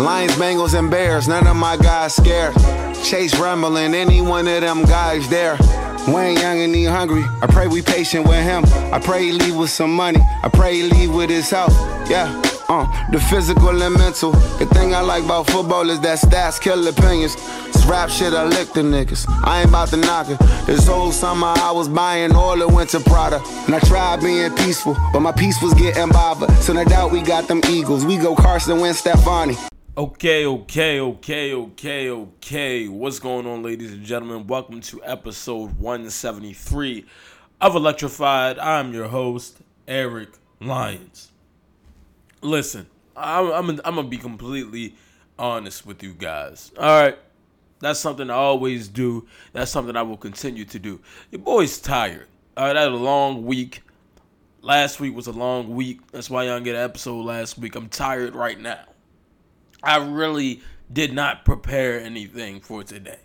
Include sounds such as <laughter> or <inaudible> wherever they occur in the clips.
Lions, Bengals, and Bears, none of my guys scared. Chase rumbling, any one of them guys there. Wayne Young and he hungry. I pray we patient with him. I pray he leave with some money. I pray he leave with his health. Yeah. Uh, the physical and mental. The thing I like about football is that stats kill opinions. This rap shit, I lick the niggas. I ain't about to knock it. This whole summer I was buying all the winter Prada. And I tried being peaceful, but my peace was getting bothered. So no doubt we got them Eagles. We go Carson Wentz, Stefani. Okay, okay, okay, okay, okay. What's going on, ladies and gentlemen? Welcome to episode 173 of Electrified. I'm your host, Eric Lyons. Listen, I'm, I'm, I'm gonna be completely honest with you guys. All right, that's something I always do. That's something I will continue to do. Your boy's tired. All right, I had a long week. Last week was a long week. That's why y'all get an episode last week. I'm tired right now. I really did not prepare anything for today.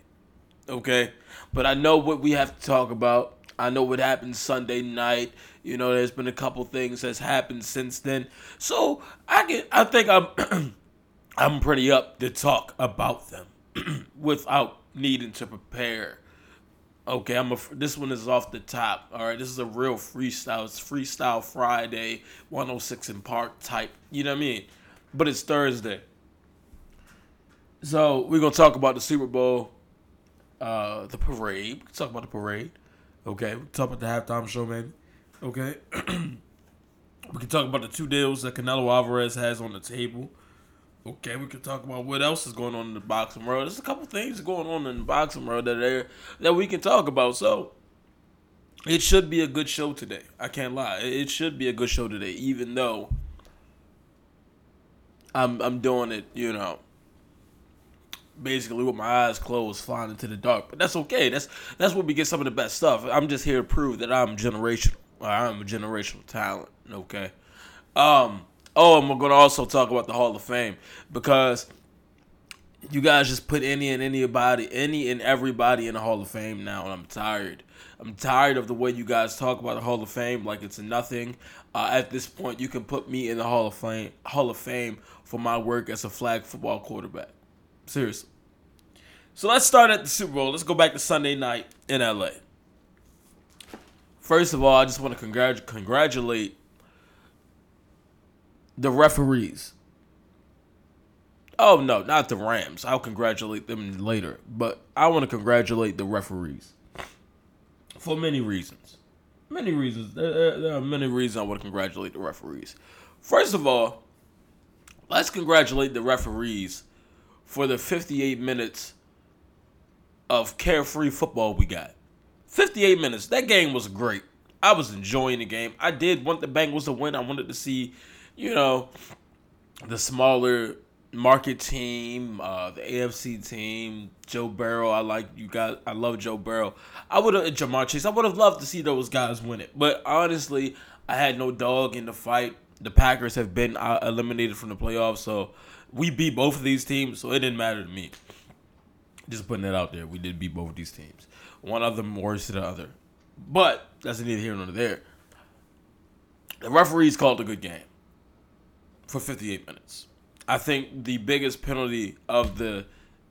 Okay? But I know what we have to talk about. I know what happened Sunday night. You know, there's been a couple things that's happened since then. So I can I think I'm <clears throat> I'm pretty up to talk about them <clears throat> without needing to prepare. Okay, I'm a this one is off the top. All right, this is a real freestyle. It's Freestyle Friday, 106 & Park type. You know what I mean? But it's Thursday. So we're gonna talk about the Super Bowl, uh, the parade. We can talk about the parade. Okay, we can talk about the halftime show, maybe. Okay, <clears throat> we can talk about the two deals that Canelo Alvarez has on the table. Okay, we can talk about what else is going on in the boxing world. There's a couple things going on in the boxing world that are, that we can talk about. So it should be a good show today. I can't lie. It should be a good show today, even though I'm I'm doing it, you know, basically with my eyes closed, flying into the dark. But that's okay. That's that's where we get some of the best stuff. I'm just here to prove that I'm generational. I'm a generational talent. Okay. Um. Oh, and we're gonna also talk about the Hall of Fame because you guys just put any and anybody, any and everybody in the Hall of Fame now, and I'm tired. I'm tired of the way you guys talk about the Hall of Fame like it's nothing. Uh, at this point, you can put me in the Hall of Fame, Hall of Fame for my work as a flag football quarterback. Seriously. So let's start at the Super Bowl. Let's go back to Sunday night in LA. First of all, I just want to congrat- congratulate the referees. Oh no, not the Rams. I'll congratulate them later, but I want to congratulate the referees for many reasons. Many reasons. There are many reasons I want to congratulate the referees. First of all, let's congratulate the referees for the 58 minutes of carefree football we got. 58 minutes. That game was great. I was enjoying the game. I did want the Bengals to win. I wanted to see, you know, the smaller market team, uh, the AFC team, Joe Burrow. I like you guys. I love Joe Burrow. I would have Ja'Marr Chase. I would have loved to see those guys win it. But honestly, I had no dog in the fight. The Packers have been uh, eliminated from the playoffs, so we beat both of these teams, so it didn't matter to me. Just putting that out there, we did beat both of these teams. One of them worse than the other, but that's neither here nor there. The referees called a good game for 58 minutes. I think the biggest penalty of the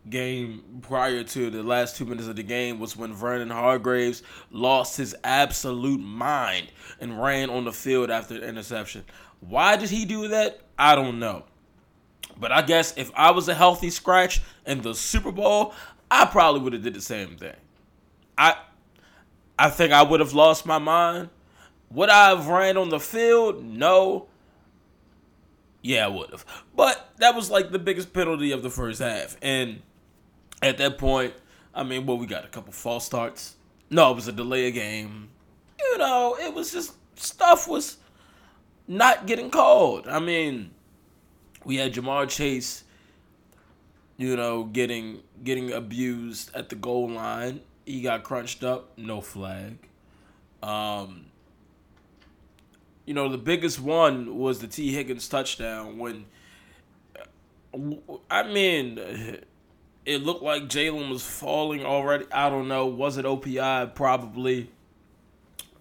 game prior to the last two minutes of the game was when Vernon Hargreaves lost his absolute mind and ran on the field after the interception. Why did he do that? I don't know. But I guess if I was a healthy scratch in the Super Bowl, I probably would have did the same thing. I I think I would have lost my mind. Would I have ran on the field? No. Yeah, I would have. But that was like the biggest penalty of the first half. And at that point, I mean, well, we got a couple false starts. No, it was a delay of game. You know, it was just stuff was not getting called. I mean, we had Ja'Marr Chase, you know, getting getting abused at the goal line. He got crunched up, no flag. Um, you know, the biggest one was the Tee Higgins touchdown when I mean it looked like Jalen was falling already. I don't know. Was it OPI? Probably.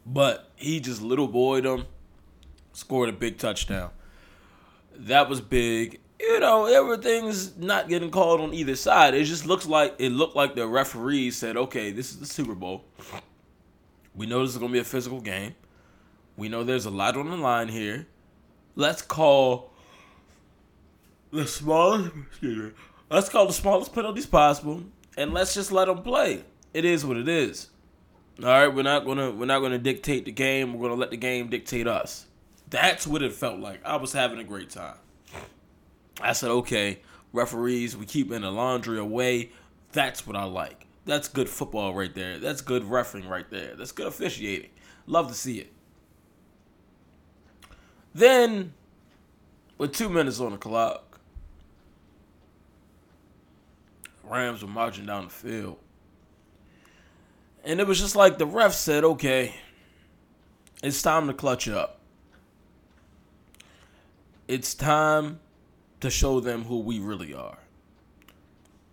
But he just little boyed him. scored a big touchdown. That was big. You know, everything's not getting called on either side. It just looks like it looked like the referees said, "Okay, this is the Super Bowl. We know this is going to be a physical game. We know there's a lot on the line here. Let's call the smallest. Excuse me. Let's call the smallest penalties possible, and let's just let them play. It is what it is. All right, we're not gonna we're not gonna dictate the game. We're gonna let the game dictate us. That's what it felt like. I was having a great time. I said, okay, referees, we keep in the laundry away. That's what I like. That's good football right there. That's good refereeing right there. That's good officiating. Love to see it. Then, with two minutes on the clock, Rams were marching down the field. And it was just like the ref said, okay, it's time to clutch up. It's time to show them who we really are.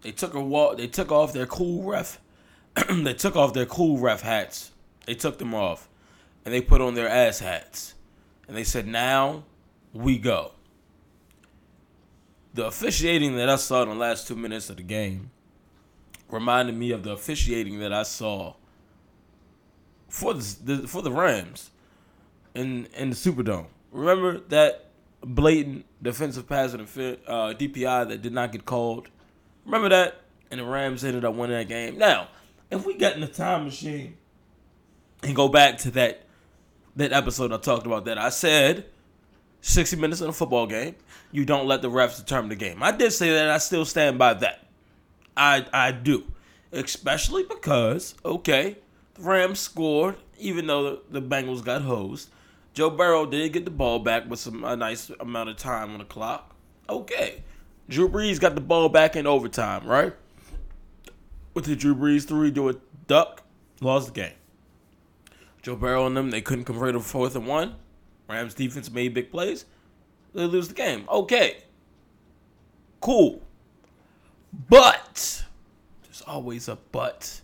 They took a walk. They took off their cool ref. <clears throat> they took off their cool ref hats. They took them off, and they put on their ass hats. And they said, "Now we go." The officiating that I saw in the last two minutes of the game reminded me of the officiating that I saw for the, the for the Rams in in the Superdome. Remember that blatant defensive pass and uh, DPI that did not get called. Remember that, and the Rams ended up winning that game. Now, if we get in the time machine and go back to that that episode I talked about that I said 60 minutes in a football game, you don't let the refs determine the game. I did say that. I still stand by that. I I do, especially because okay, the Rams scored even though the Bengals got hosed. Joe Burrow did get the ball back with some a nice amount of time on the clock. Okay, Drew Brees got the ball back in overtime, right? What did Drew Brees three do a duck? Lost the game. Joe Burrow and them they couldn't convert a fourth and one. Rams defense made big plays. They lose the game. Okay, cool. But there's always a but.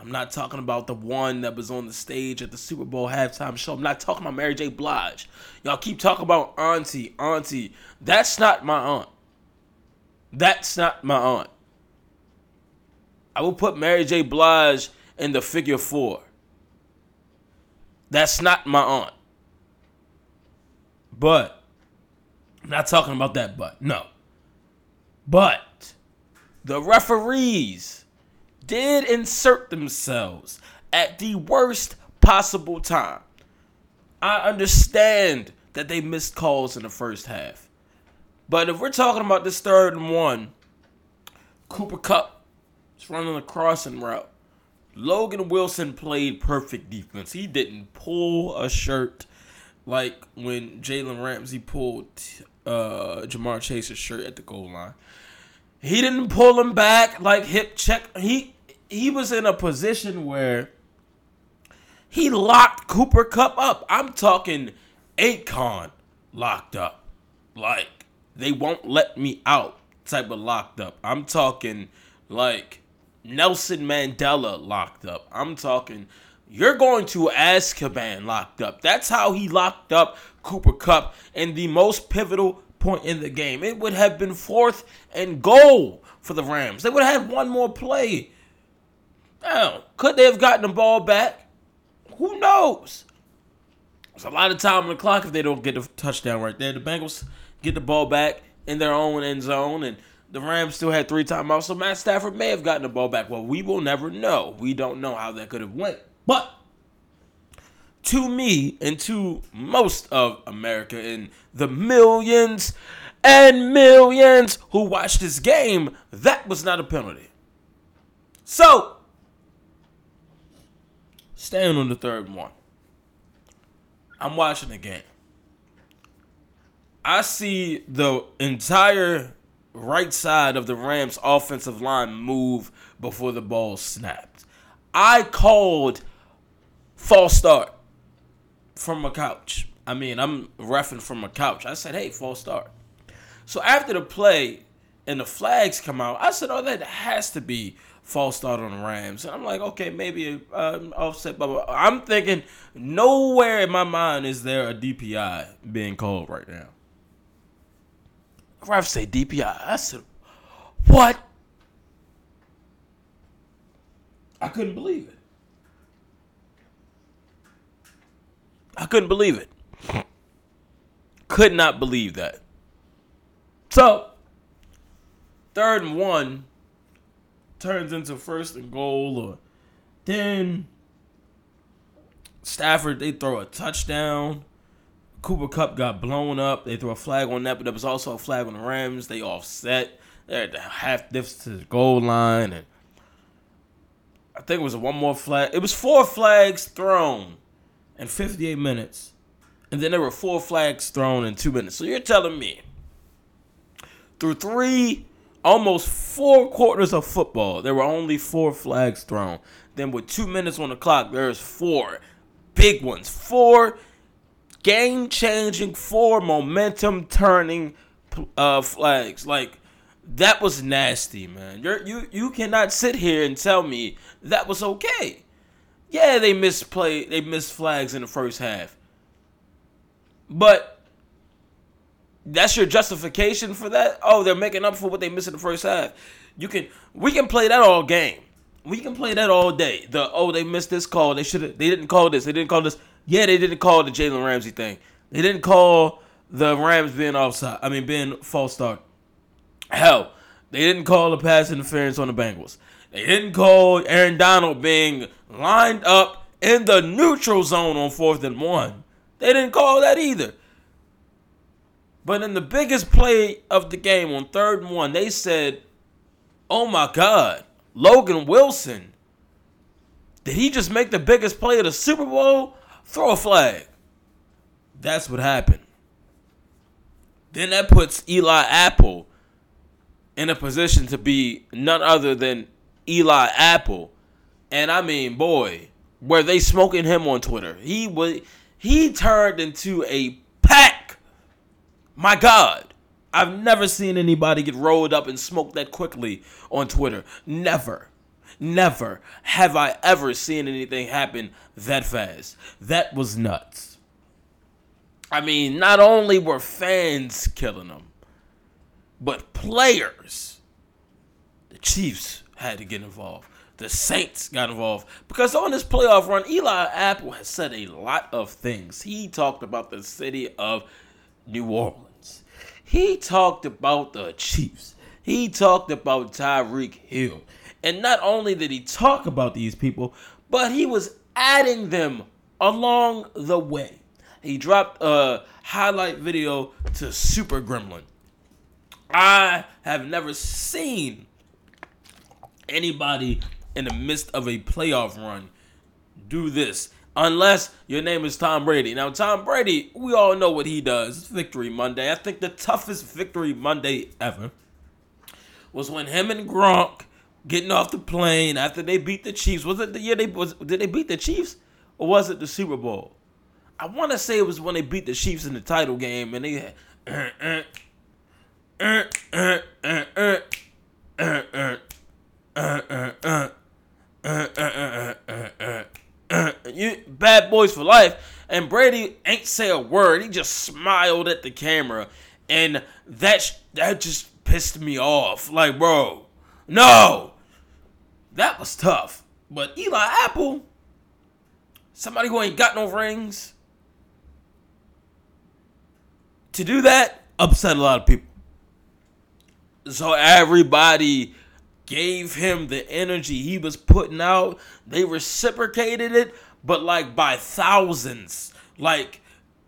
I'm not talking about the one that was on the stage at the Super Bowl halftime show. I'm not talking about Mary J. Blige. Y'all keep talking about Auntie, Auntie. That's not my aunt. That's not my aunt. I will put Mary J. Blige in the figure four. That's not my aunt. But, I'm not talking about that but. No. But, the referees did insert themselves at the worst possible time. I understand that they missed calls in the first half. But if we're talking about this third and one, Cooper Kupp is running a crossing route. Logan Wilson played perfect defense. He didn't pull a shirt like when Jalen Ramsey pulled uh, Ja'Marr Chase's shirt at the goal line. He didn't pull him back like hip check. He he was in a position where he locked Cooper Kupp up. I'm talking Akon locked up. Like, they won't let me out type of locked up. I'm talking like Nelson Mandela locked up. I'm talking you're going to Azkaban locked up. That's how he locked up Cooper Kupp in the most pivotal point in the game. It would have been fourth and goal for the Rams. They would have had one more play. Now, could they have gotten the ball back? Who knows? It's a lot of time on the clock if they don't get the touchdown right there. The Bengals get the ball back in their own end zone, and the Rams still had three timeouts. So Matt Stafford may have gotten the ball back. Well, we will never know. We don't know how that could have went. But to me and to most of America and the millions and millions who watched this game, that was not a penalty. So Staying on the third one. I'm watching the game. I see the entire right side of the Rams offensive line move before the ball snapped. I called false start from a couch. I mean, I'm refing from a couch. I said, hey, false start. So after the play and the flags come out, I said, oh, that has to be false start on the Rams. And I'm like, okay, maybe uh, offset. Blah. I'm thinking nowhere in my mind is there a DPI being called right now. Ref say DPI. I said, what? I couldn't believe it. I couldn't believe it. Could not believe that. So, third and one turns into first and goal, or then Stafford they throw a touchdown. Cooper Kupp got blown up. They throw a flag on that, but there was also a flag on the Rams. They offset. They're at the half distance to the goal line, and I think it was one more flag. It was four flags thrown in 58 minutes, and then there were four flags thrown in two minutes. So you're telling me through three, almost four quarters of football, there were only four flags thrown. Then with two minutes on the clock, there's four big ones, four game changing, four momentum turning uh, flags. Like that was nasty, man. You're, you you cannot sit here and tell me that was okay. Yeah, they missed play, they missed flags in the first half, but that's your justification for that. Oh, they're making up for what they missed in the first half. You can we can play that all game. We can play that all day. The oh they missed this call. They should. They didn't call this. They didn't call this. Yeah, they didn't call the Jalen Ramsey thing. They didn't call the Rams being offside. I mean, being false start. Hell, they didn't call the pass interference on the Bengals. They didn't call Aaron Donald being lined up in the neutral zone on fourth and one. They didn't call that either. But in the biggest play of the game on third and one, they said, Oh my God, Logan Wilson. Did he just make the biggest play of the Super Bowl? Throw a flag. That's what happened. Then that puts Eli Apple in a position to be none other than Eli Apple. And I mean, boy, were they smoking him on Twitter? He was he turned into a. My God. I've never seen anybody get rolled up and smoked that quickly on Twitter. Never. Never have I ever seen anything happen that fast. That was nuts. I mean, not only were fans killing them, but players. The Chiefs had to get involved. The Saints got involved because on this playoff run, Eli Apple has said a lot of things. He talked about the city of New Orleans. He talked about the Chiefs. He talked about Tyreek Hill. And not only did he talk about these people, but he was adding them along the way. He dropped a highlight video to Super Gremlin. I have never seen anybody in the midst of a playoff run do this unless your name is Tom Brady. Now, Tom Brady, we all know what he does. It's Victory Monday. I think the toughest Victory Monday ever was when him and Gronk getting off the plane after they beat the Chiefs. Was it the year they was did they beat the Chiefs or was it the Super Bowl? I want to say it was when they beat the Chiefs in the title game and they had. <clears throat> you bad boys for life. And Brady ain't say a word. He just smiled at the camera, and that sh- that just pissed me off. Like, bro, no, that was tough. But Eli Apple, somebody who ain't got no rings, to do that upset a lot of people. So everybody gave him the energy he was putting out. They reciprocated it, but like by thousands, like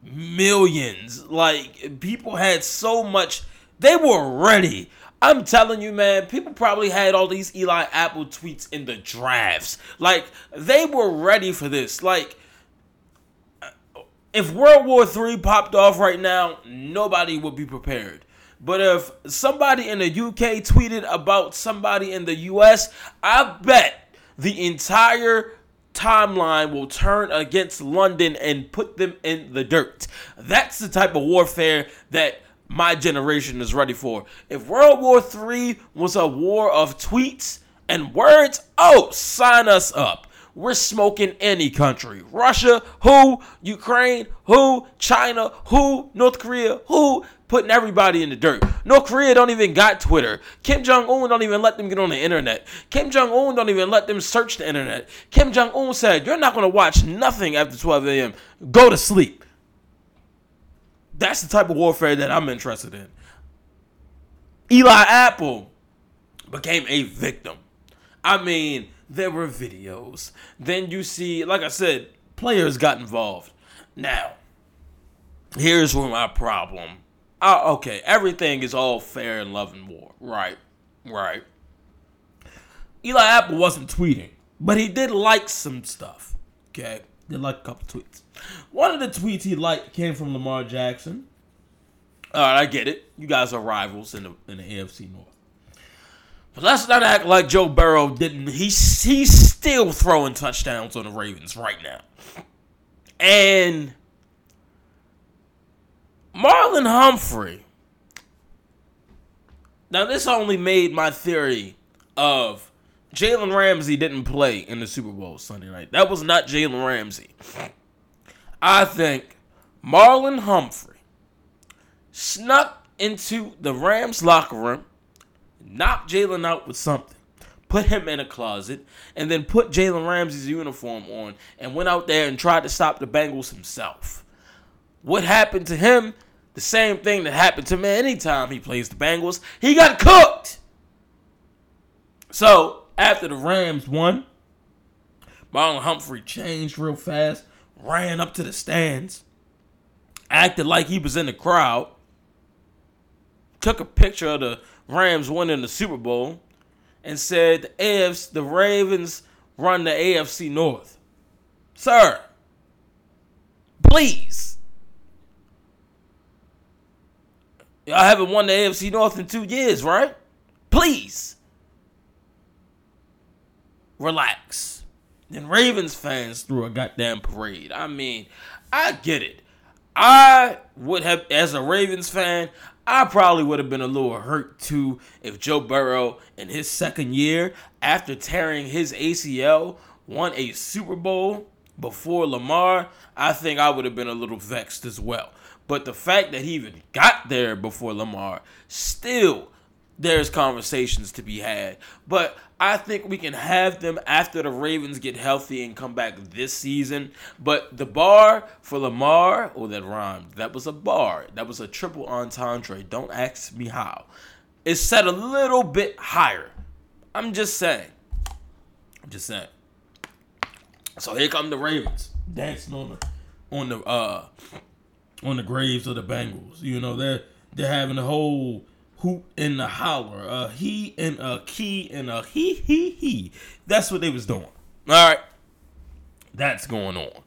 millions. Like people had so much, they were ready. I'm telling you, man, people probably had all these Eli Apple tweets in the drafts. Like they were ready for this. Like if World War III popped off right now, nobody would be prepared. But if somebody in the UK tweeted about somebody in the US, I bet the entire timeline will turn against London and put them in the dirt. That's the type of warfare that my generation is ready for. If World War III was a war of tweets And words, oh, sign us up. We're smoking any country. Russia, who? Ukraine, who? China, who? North Korea, who? Putting everybody in the dirt. North Korea don't even got Twitter. Kim Jong Un don't even let them get on the internet. Kim Jong Un don't even let them search the internet. Kim Jong Un said, "You're not gonna watch nothing after 12 a.m. Go to sleep." That's the type of warfare that I'm interested in. Eli Apple became a victim. I mean, there were videos. Then you see, like I said, players got involved. Now, here's where my problem. Uh, okay, everything is all fair in love and war. Right, right. Eli Apple wasn't tweeting, but he did like some stuff. Okay, did like a couple tweets. One of the tweets he liked came from Lamar Jackson. All right, I get it. You guys are rivals in the in the AFC North. But let's not act like Joe Burrow didn't. He's he's still throwing touchdowns on the Ravens right now. And Marlon Humphrey. Now this only made my theory of Jalen Ramsey didn't play in the Super Bowl Sunday night. That was not Jalen Ramsey. I think Marlon Humphrey snuck into the Rams locker room, knocked Jalen out with something, put him in a closet, and then put Jalen Ramsey's uniform on and went out there and tried to stop the Bengals himself. What happened to him? The same thing that happened to me anytime he plays the Bengals. He got cooked. So after the Rams won, Marlon Humphrey changed real fast, ran up to the stands, acted like he was in the crowd, took a picture of the Rams winning the Super Bowl, and said the AFC, the Ravens run the AFC North. Sir, please. Y'all haven't won the AFC North in two years, right? Please. Relax. Then Ravens fans threw a goddamn parade. I mean, I get it. I would have, as a Ravens fan, I probably would have been a little hurt too if Joe Burrow in his second year, after tearing his ACL, won a Super Bowl before Lamar. I think I would have been a little vexed as well. But the fact that he even got there before Lamar, still there's conversations to be had. But I think we can have them after the Ravens get healthy and come back this season. But the bar for Lamar, oh, that rhymed. That was a bar. That was a triple entendre. Don't ask me how. It's set a little bit higher. I'm just saying. I'm just saying. So here come the Ravens dancing on the on the uh on the graves of the Bengals. You know they're they're having a whole hoot and the holler, a he and a key and a he he he. That's what they was doing. All right, that's going on,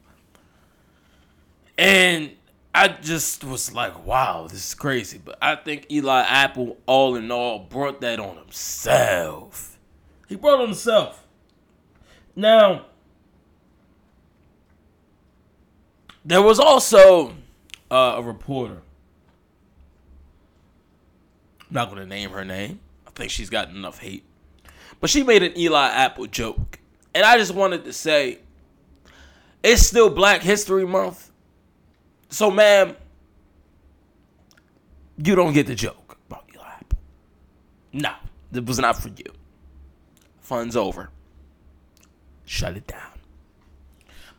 and I just was like, wow, this is crazy. But I think Eli Apple, all in all, brought that on himself. He brought on himself. Now, there was also uh, a reporter not going to name her name. I think she's got enough hate. But she made an Eli Apple joke. And I just wanted to say it's still Black History Month. So, ma'am, you don't get the joke about Eli Apple. No, it was not for you. Fun's over. Shut it down.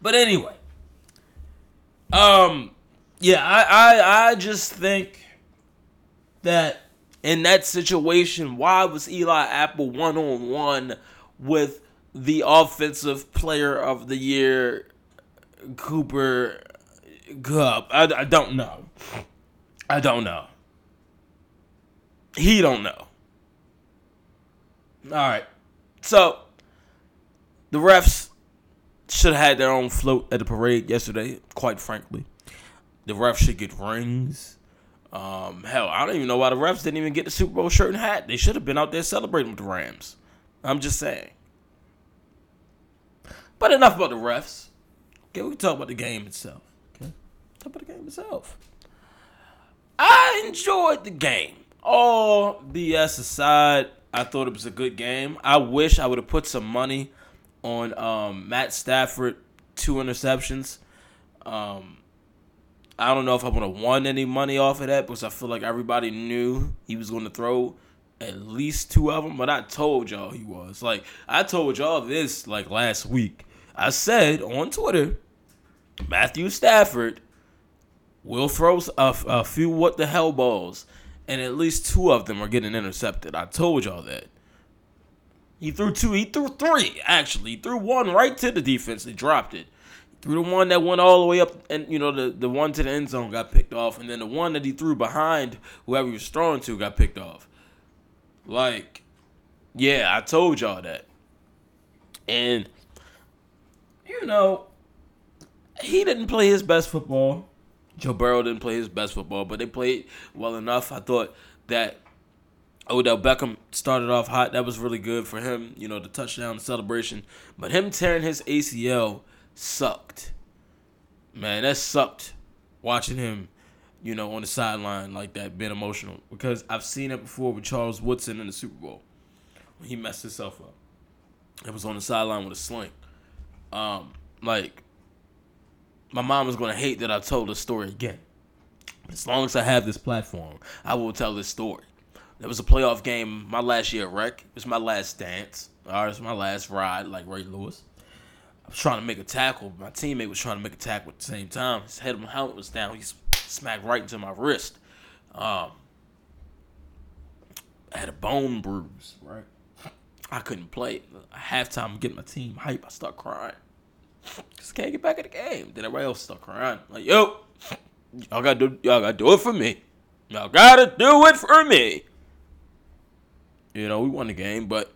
But anyway, um, yeah, I, I, I just think that in that situation, why was Eli Apple one on one with the offensive player of the year, Cooper Kupp? I, I don't know. I don't know. He don't know. All right. So the refs should have had their own float at the parade yesterday, quite frankly. The refs should get rings. Um, hell, I don't even know why the refs didn't even get the Super Bowl shirt and hat. They should have been out there celebrating with the Rams. I'm just saying. But enough about the refs. Okay, we can talk about the game itself. Okay, talk about the game itself. I enjoyed the game. All BS aside, I thought it was a good game. I wish I would have put some money on um, Matt Stafford two interceptions. Um, I don't know if I would have won any money off of that because I feel like everybody knew he was going to throw at least two of them. But I told y'all he was. Like I told y'all this like last week. I said on Twitter, Matthew Stafford will throw a, a few what the hell balls, and at least two of them are getting intercepted. I told y'all that. He threw two. He threw three. Actually, he threw one right to the defense. They dropped it. Threw the one that went all the way up, and you know the the one to the end zone got picked off, and then the one that he threw behind whoever he was throwing to got picked off. Like, yeah, I told y'all that. And you know, he didn't play his best football. Joe Burrow didn't play his best football, but they played well enough. I thought that Odell Beckham started off hot. That was really good for him, you know, the touchdown the celebration. But him tearing his ACL sucked. Man, that sucked watching him, you know, on the sideline like that, being emotional. Because I've seen it before with Charles Woodson in the Super Bowl. When he messed himself up. It was on the sideline with a sling. Um, like, my mom is gonna hate that I told the story again. As long as I have this platform, I will tell this story. There was a playoff game my last year at Rec. It was my last dance. All right, it was my last ride, like Ray Lewis. I was trying to make a tackle. But my teammate was trying to make a tackle at the same time. His head of my helmet was down. He smacked right into my wrist. Um, I had a bone bruise, right? I couldn't play. Halftime, I'm getting my team hype. I start crying. Just can't get back in the game. Then everybody else start crying. Like, yo, y'all gotta do y'all gotta do it for me. Y'all gotta do it for me. You know, we won the game, but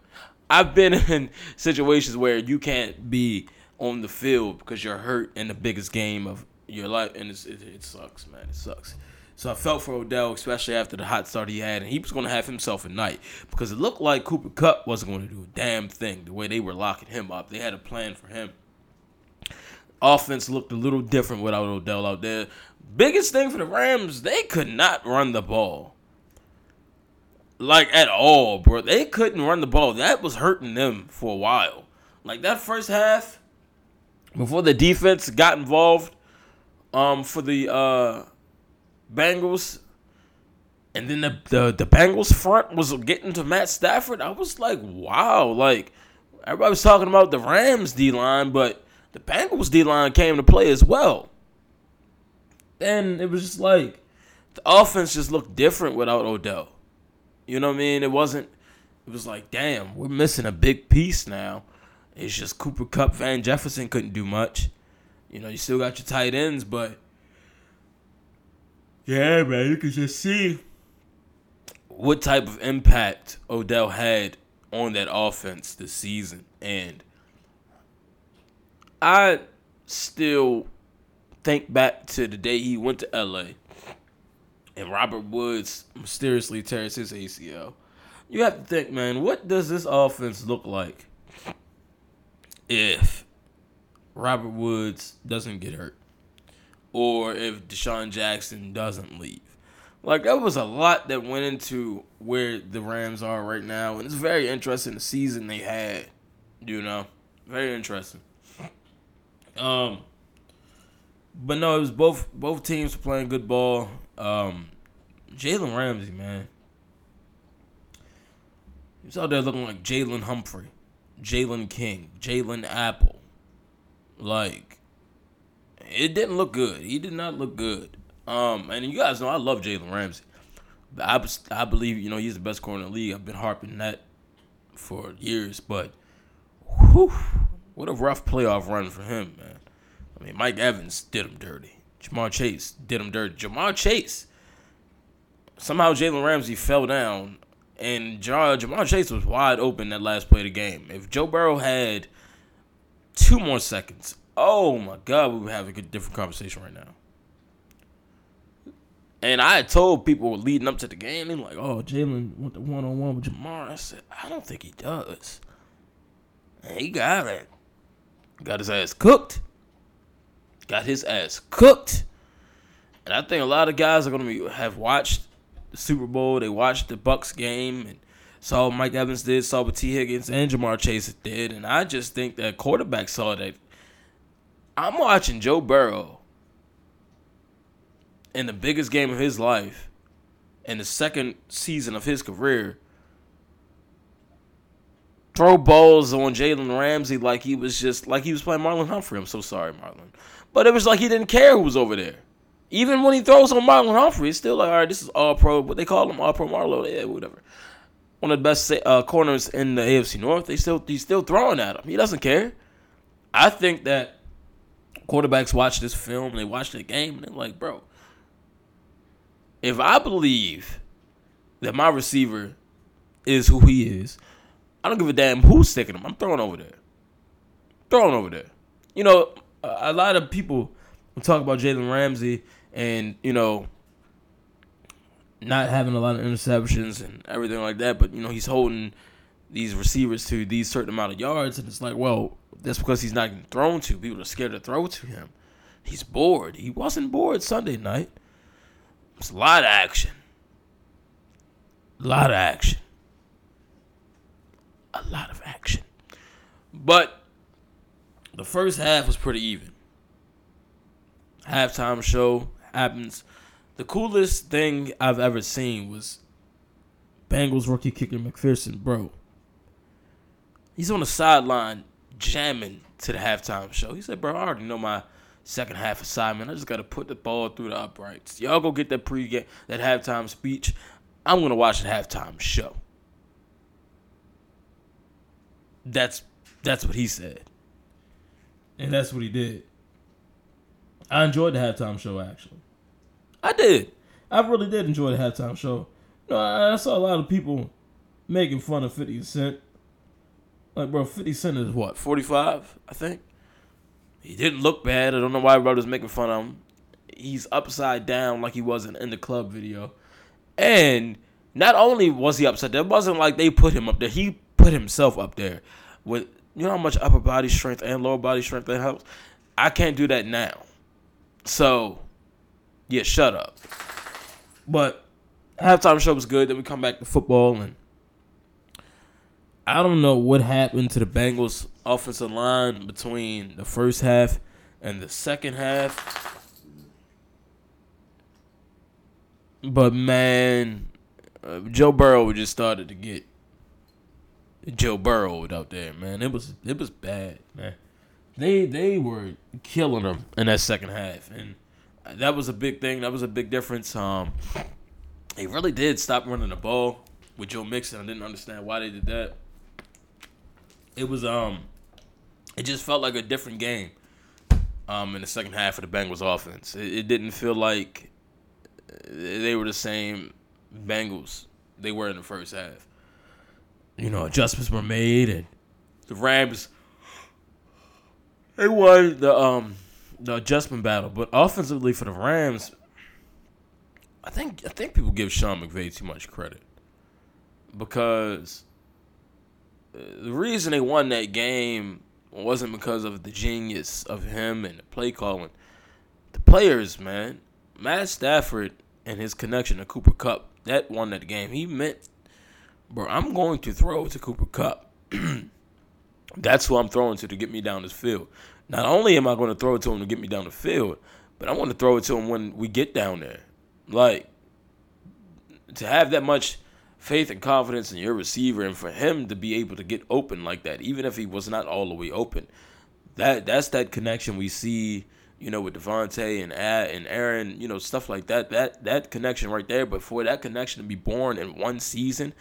I've been <laughs> in situations where you can't be on the field because you're hurt in the biggest game of your life, and it, it sucks, man. It sucks. So I felt for Odell, especially after the hot start he had, and he was going to have himself a night because it looked like Cooper Kupp wasn't going to do a damn thing the way they were locking him up. They had a plan for him. Offense looked a little different without Odell out there. Biggest thing for the Rams, they could not run the ball. Like at all, bro. They couldn't run the ball. That was hurting them for a while. Like that first half, before the defense got involved, um, for the uh Bengals, and then the, the the Bengals front was getting to Matt Stafford. I was like, wow, like everybody was talking about the Rams D line, but the Bengals D line came to play as well. Then it was just like the offense just looked different without Odell. You know what I mean? It wasn't. It was like, damn, we're missing a big piece now. It's just Cooper Kupp, Van Jefferson couldn't do much. You know, you still got your tight ends, but yeah, man, you can just see what type of impact Odell had on that offense this season, and I still think back to the day he went to LA and Robert Woods mysteriously tears his ACL. You have to think, man, what does this offense look like if Robert Woods doesn't get hurt? Or if DeSean Jackson doesn't leave? Like, there was a lot that went into where the Rams are right now. And it's very interesting the season they had. You know? Very interesting. Um, but no, it was both both teams playing good ball. Um, Jalen Ramsey, man, he was out there looking like Jalen Humphrey, Jalen King, Jalen Apple. Like, it didn't look good. He did not look good. Um, and you guys know I love Jalen Ramsey. I, I believe you know he's the best corner in the league. I've been harping that for years, but whew, what a rough playoff run for him, man. I mean, Mike Evans did him dirty. Ja'Marr Chase did him dirty. Ja'Marr Chase. Somehow Jalen Ramsey fell down, and Ja'Marr Chase was wide open that last play of the game. If Joe Burrow had two more seconds, oh my God, we would have a different conversation right now. And I had told people leading up to the game, they were like, oh, Jalen went the one on one with Ja'Marr. I said, I don't think he does. And he got it. Got his ass cooked got his ass cooked. And I think a lot of guys are gonna be have watched the Super Bowl. They watched the Bucks game, and saw what Mike Evans did, saw what Tee Higgins and Ja'Marr Chase did, and I just think that quarterback saw that. I'm watching Joe Burrow in the biggest game of his life, in the second season of his career, throw balls on Jalen Ramsey like he was just like he was playing Marlon Humphrey. I'm so sorry, Marlon, but it was like he didn't care who was over there. Even when he throws on Marlon Humphrey, it's still like, all right, this is all pro. But they call him all pro Marlon, yeah, whatever. One of the best uh, corners in the AFC North. They still he's still throwing at him. He doesn't care. I think that quarterbacks watch this film, they watch the game, and they're like, bro, if I believe that my receiver is who he is, I don't give a damn who's sticking him. I'm throwing over there. Throwing over there. You know, a, a lot of people talk about Jalen Ramsey and, you know, not having a lot of interceptions and everything like that, but, you know, he's holding these receivers to these certain amount of yards. And it's like, well, that's because he's not getting thrown to. People are scared to throw to him. He's bored. He wasn't bored Sunday night. It's a lot of action. A lot of action. A lot of action. But the first half was pretty even. Halftime show happens. The coolest thing I've ever seen was Bengals rookie kicker McPherson, bro. He's on the sideline jamming to the halftime show. He said, "Bro, I already know my second half assignment. I just got to put the ball through the uprights. Y'all go get that pre that halftime speech. I'm gonna watch the halftime show." That's that's what he said, and that's what he did. I enjoyed the halftime show actually. I did. I really did enjoy the halftime show. You know, I, I saw a lot of people making fun of 50 Cent. Like, bro, 50 Cent is what, 45, I think? He didn't look bad. I don't know why everybody was making fun of him. He's upside down like he wasn't in the club video. And not only was he upside down, it wasn't like they put him up there. He put himself up there with, you know how much upper body strength and lower body strength that helps? I can't do that now. So, yeah, shut up. But halftime show was good. Then we come back to football, and I don't know what happened to the Bengals offensive line between the first half and the second half. But man, uh, Joe Burrow just started to get Joe Burrow out there, man. It was it was bad, man. They they were killing them in that second half, and that was a big thing. That was a big difference. Um, they really did stop running the ball with Joe Mixon. I didn't understand why they did that. It was um, it just felt like a different game. Um, in the second half of the Bengals offense, it, it didn't feel like they were the same Bengals they were in the first half. You know, adjustments were made, and the Rams they won the um the adjustment battle, but offensively for the Rams, I think I think people give Sean McVay too much credit because uh, the reason they won that game wasn't because of the genius of him and the play calling. The players, man, Matt Stafford and his connection to Cooper Kupp, that won that game. He meant, bro, I'm going to throw to Cooper Kupp. <clears throat> That's who I'm throwing to to get me down this field. Not only am I going to throw it to him to get me down the field, but I want to throw it to him when we get down there. Like to have that much faith and confidence in your receiver, and for him to be able to get open like that, even if he was not all the way open, that that's that connection we see. You know, with Davante and Ad and Aaron, you know, stuff like that. That that connection right there. But for that connection to be born in one season,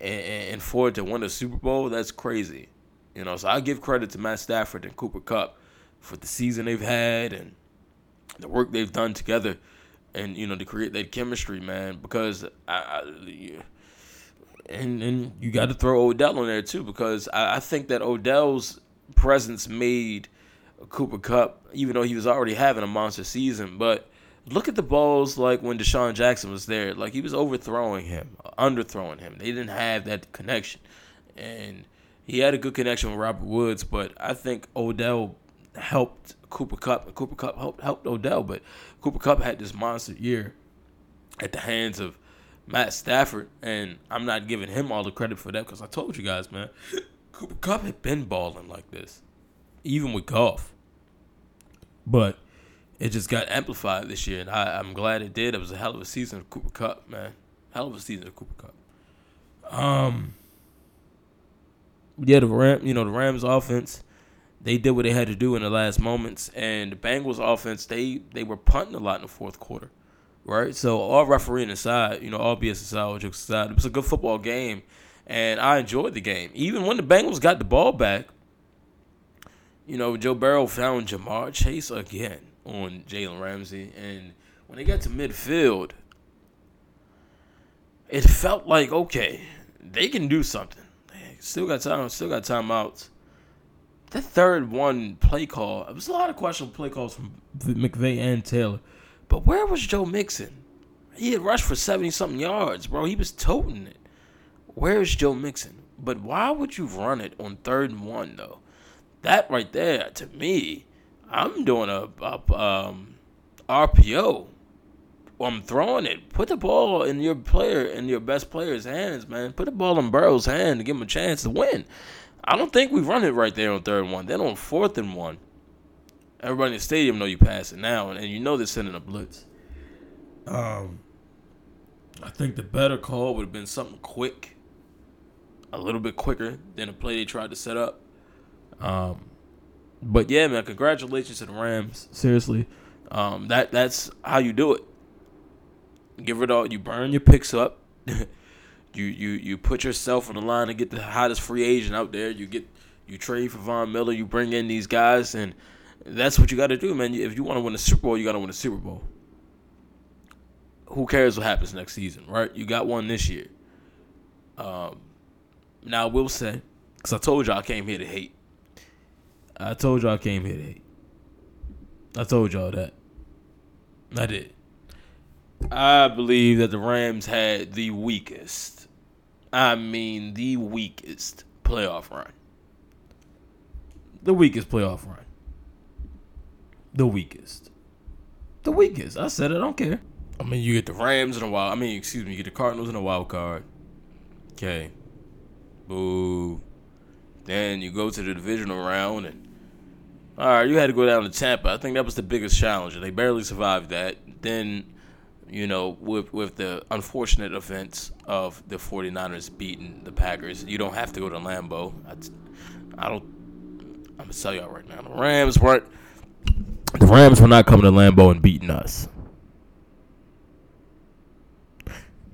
and, and for it to win a Super Bowl, that's crazy. You know, so I give credit to Matt Stafford and Cooper Kupp for the season they've had and the work they've done together, and you know to create that chemistry, man. Because I, I and and you got to throw Odell in there too, because I, I think that Odell's presence made Cooper Kupp, even though he was already having a monster season, but. Look at the balls like when DeSean Jackson was there. Like he was overthrowing him, underthrowing him. They didn't have that connection. And he had a good connection with Robert Woods, but I think Odell helped Cooper Kupp, Cooper Kupp helped helped Odell. But Cooper Kupp had this monster year at the hands of Matt Stafford, and I'm not giving him all the credit for that because I told you guys, man, <laughs> Cooper Kupp had been balling like this, even with Goff. But it just got amplified this year, and I, I'm glad it did. It was a hell of a season of Cooper Kupp, man. Hell of a season of Cooper Kupp. Um, yeah, the Ram, you know, the Rams offense, they did what they had to do in the last moments, and the Bengals offense, they they were punting a lot in the fourth quarter, right? So all refereeing aside, you know, all BS aside, all jokes aside, it was a good football game, and I enjoyed the game. Even when the Bengals got the ball back, you know, Joe Burrow found Ja'Marr Chase again on Jalen Ramsey, and when they got to midfield, it felt like okay, they can do something. They still got time. Still got timeouts. That third one play call, it was a lot of questionable play calls from McVay and Taylor. But where was Joe Mixon? He had rushed for 70 something yards, bro. He was toting it. Where is Joe Mixon? But why would you run it on third and one, though? That right there, to me, I'm doing a, a um, RPO. I'm throwing it. Put the ball in your player, in your best player's hands, man. Put the ball in Burrow's hand to give him a chance to win. I don't think we run it right there on third and one. Then on fourth and one, everybody in the stadium know you pass it now, and you know they're sending a blitz. Um, I think the better call would have been something quick, a little bit quicker than the play they tried to set up. Um, but yeah, man, congratulations to the Rams. Seriously, um, that that's how you do it. Give it all. You burn your picks up. <laughs> you you you put yourself on the line to get the hottest free agent out there. You get you trade for Von Miller. You bring in these guys, and that's what you got to do, man. If you want to win a Super Bowl, you got to win a Super Bowl. Who cares what happens next season, right? You got one this year. Um, now I will say, because I told y'all I came here to hate. I told y'all I came here to hate. I told y'all that. I did. I believe that the Rams had the weakest, I mean, the weakest playoff run. The weakest playoff run. The weakest. The weakest. I said it. I don't care. I mean, you get the Rams in a wild. I mean, excuse me, you get the Cardinals in a wild card. Okay. Boo. Then you go to the divisional round and all right, you had to go down to Tampa. I think that was the biggest challenge. They barely survived that. Then, you know, with with the unfortunate events of the 49ers beating the Packers, you don't have to go to Lambeau. I, I don't. I'm gonna tell y'all right now, the Rams weren't. The Rams were not coming to Lambeau and beating us.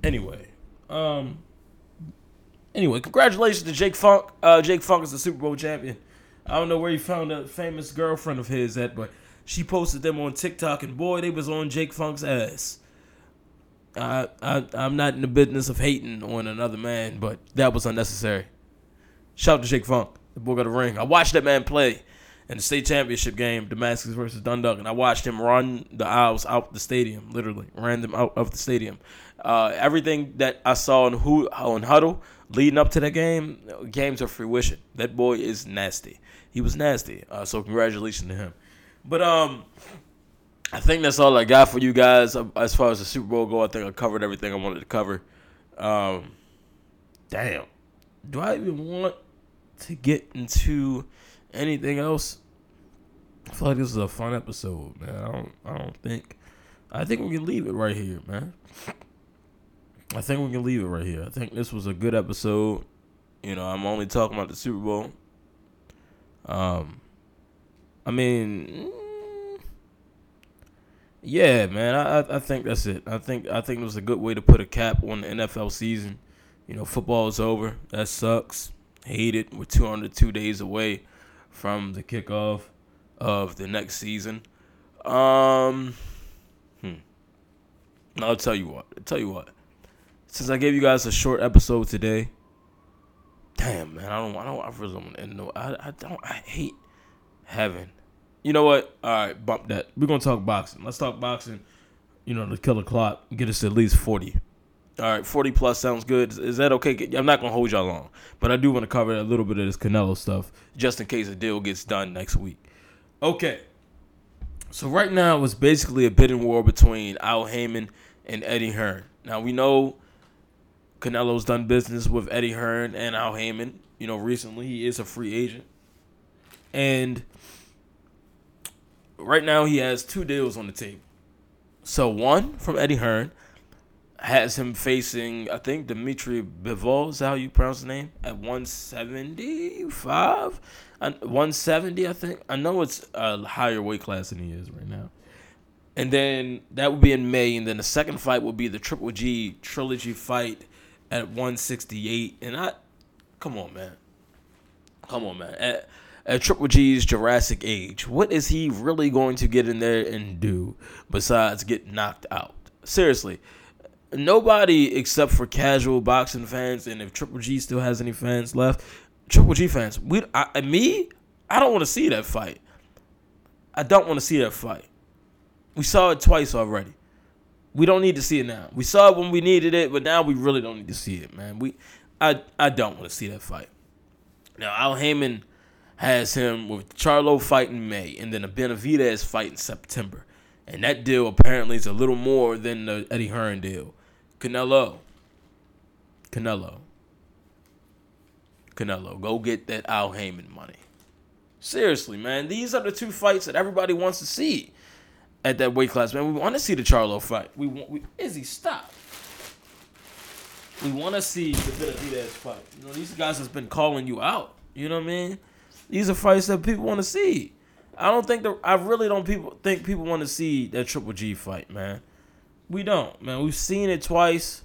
Anyway, um. Anyway, congratulations to Jake Funk. Uh, Jake Funk is the Super Bowl champion. I don't know where he found a famous girlfriend of his at, but she posted them on TikTok, and boy, they was on Jake Funk's ass. I, I'm not in the business of hating on another man, but that was unnecessary. Shout out to Jake Funk. The boy got a ring. I watched that man play in the state championship game, Damascus versus Dundalk, and I watched him run the aisles out the stadium. Literally ran them out of the stadium. Uh, everything that I saw on who on Hudl leading up to that game, games of fruition. That boy is nasty. He was nasty. Uh, so congratulations to him. But um, I think that's all I got for you guys uh, as far as the Super Bowl go. I think I covered everything I wanted to cover. Um, damn, do I even want to get into anything else? I feel like this is a fun episode, man. I don't. I don't think. I think we can leave it right here, man. I think we can leave it right here. I think this was a good episode. You know, I'm only talking about the Super Bowl. Um, I mean, yeah, man. I I think that's it. I think I think it was a good way to put a cap on the NFL season. You know, football is over. That sucks. Hate it. We're 202 days away from the kickoff of the next season. Um, hmm. I'll tell you what. I'll tell you what. Since I gave you guys a short episode today, damn man, I don't, I don't, I really don't want to know. I, I don't, I hate having. You know what? All right, bump that. We're gonna talk boxing. Let's talk boxing. You know, the killer clock. Get us at least forty. All right, forty plus sounds good. Is that okay? I'm not gonna hold y'all long, but I do want to cover a little bit of this Canelo stuff just in case the deal gets done next week. Okay. So right now it's basically a bidding war between Al Haymon and Eddie Hearn. Now we know Canelo's done business with Eddie Hearn and Al Haymon. You know, recently he is a free agent, and right now he has two deals on the table. So one from Eddie Hearn has him facing, I think Dimitri Bivol is how you pronounce the name at 175, Uh, 170. I think I know it's a higher weight class than he is right now. And then that would be in May, and then the second fight would be the Triple G trilogy fight at 168. And I, come on, man, come on, man. At, at Triple G's Jurassic age, what is he really going to get in there and do besides get knocked out? Seriously, nobody except for casual boxing fans, and if Triple G still has any fans left, Triple G fans, we, I, me, I don't want to see that fight. I don't want to see that fight. We saw it twice already. We don't need to see it now. We saw it when we needed it, but now we really don't need to see it, man. We, I, I don't want to see that fight. Now Al Haymon has him with Charlo fighting May, and then a Benavidez fight in September, and that deal apparently is a little more than the Eddie Hearn deal. Canelo, Canelo, Canelo, go get that Al Haymon money. Seriously, man, these are the two fights that everybody wants to see at that weight class, man. We want to see the Charlo fight. We want, we, Izzy, stop. We want to see the Benavidez fight. You know, these guys has been calling you out. You know what I mean? These are fights that people want to see. I don't think the I really don't people think people want to see that Triple G fight, man. We don't, man. We've seen it twice,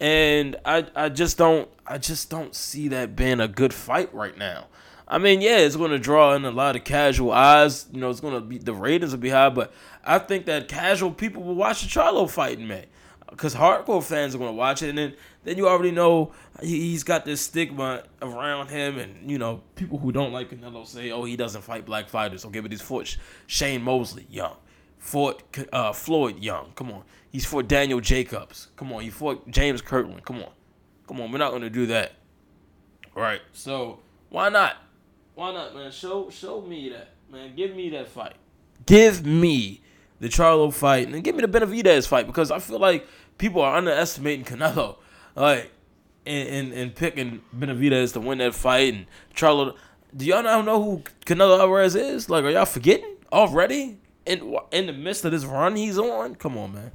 and I I just don't I just don't see that being a good fight right now. I mean, yeah, it's going to draw in a lot of casual eyes. You know, it's going to be the ratings will be high, but I think that casual people will watch the Charlo fight in May because hardcore fans are going to watch it, and then then you already know he, he's got this stigma around him, and you know people who don't like Canelo say, "Oh, he doesn't fight black fighters." Okay, but he's fought Shane Mosley young, fought uh, Floyd young. Come on, he's fought Daniel Jacobs. Come on, he fought James Kirkland. Come on, come on, we're not going to do that. All right, so why not? Why not, man? Show show me that, man. Give me that fight. Give me the Charlo fight and give me the Benavidez fight because I feel like people are underestimating Canelo, like, and and, and picking Benavidez to win that fight and Charlo. Do y'all not know who Canelo Alvarez is? Like, are y'all forgetting already? In in the midst of this run he's on, come on, man.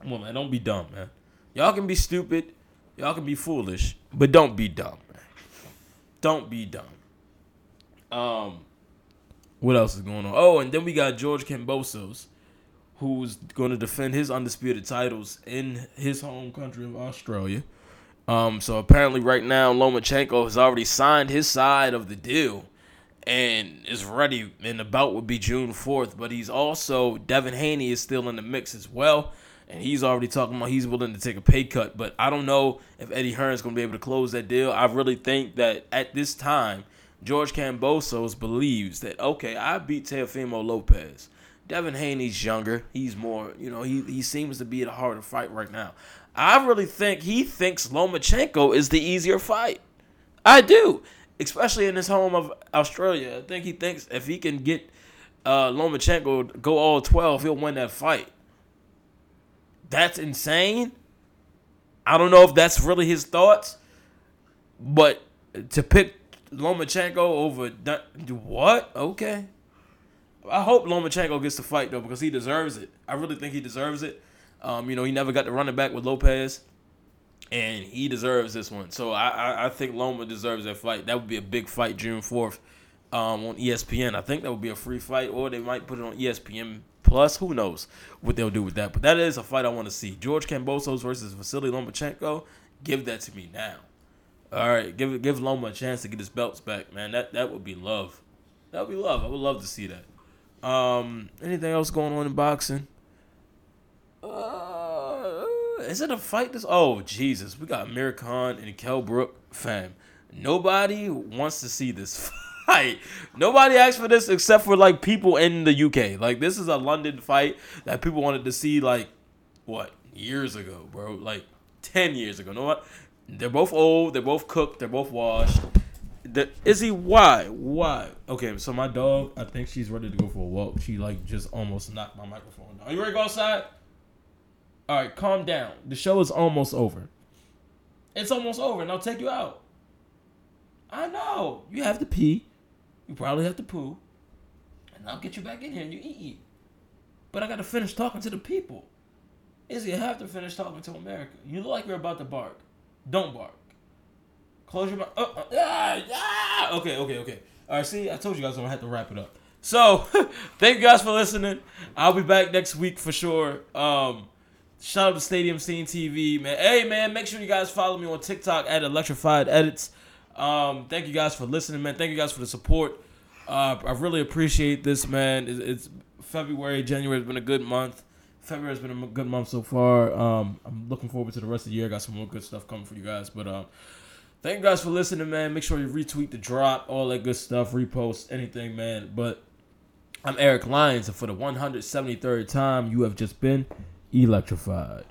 Come on, man. Don't be dumb, man. Y'all can be stupid, y'all can be foolish, but don't be dumb, man. Don't be dumb. Um, what else is going on? Oh, and then we got George Kambosos, who's going to defend his undisputed titles in his home country of Australia. Um, so apparently, right now, Lomachenko has already signed his side of the deal and is ready. And the bout would be June 4th. But he's also, Devin Haney is still in the mix as well. And he's already talking about he's willing to take a pay cut. But I don't know if Eddie Hearn's going to be able to close that deal. I really think that at this time, George Kambosos believes that, okay, I beat Teofimo Lopez. Devin Haney's younger. He's more, you know, he, he seems to be at a harder fight right now. I really think he thinks Lomachenko is the easier fight. I do, especially in his home of Australia. I think he thinks if he can get uh, Lomachenko go all 12, he'll win that fight. That's insane. I don't know if that's really his thoughts, but to pick Lomachenko over Dun- what? Okay. I hope Lomachenko gets the fight though because he deserves it. I really think he deserves it. Um, you know, he never got to run it back with Lopez, and he deserves this one. So I, I, I think Loma deserves that fight. That would be a big fight June fourth um, on ESPN. I think that would be a free fight, or they might put it on ESPN Plus. Who knows what they'll do with that? But that is a fight I want to see. George Kambosos versus Vasily Lomachenko. Give that to me now. All right, give give Loma a chance to get his belts back, man. That that would be love. That would be love. I would love to see that. Um, anything else going on in boxing? Uh, is it a fight? This oh Jesus, we got Amir Khan and Kel Brook, fam. Nobody wants to see this <laughs> fight. Nobody asked for this except for like people in the UK. Like this is a London fight that people wanted to see like what years ago, bro. Like ten years ago. know what? They're both old. They're both cooked. They're both washed. The, he why why? Okay, so my dog, I think she's ready to go for a walk. She like just almost knocked my microphone down. Are you ready to go outside? All right, calm down. The show is almost over. It's almost over, and I'll take you out. I know. You have to pee. You probably have to poo. And I'll get you back in here and you eat. But I gotta finish talking to the people. Izzy, I have to finish talking to America. You look like you're about to bark. Don't bark. Close your mouth. Uh, uh, ah, ah. Okay, okay, okay. All right, see, I told you guys I'm gonna have to wrap it up. So, <laughs> thank you guys for listening. I'll be back next week for sure. Um, shout out to Stadium Scene TV, man. Hey, man, make sure you guys follow me on TikTok at Electrified Edits. Um, thank you guys for listening, man. Thank you guys for the support. Uh, I really appreciate this, man. It's, it's February, January has been a good month. February has been a good month so far. Um, I'm looking forward to the rest of the year. I got some more good stuff coming for you guys. But um, thank you guys for listening, man. Make sure you retweet the drop, all that good stuff, repost anything, man. But I'm Eric Lyons, and for the 173rd time, you have just been electrified.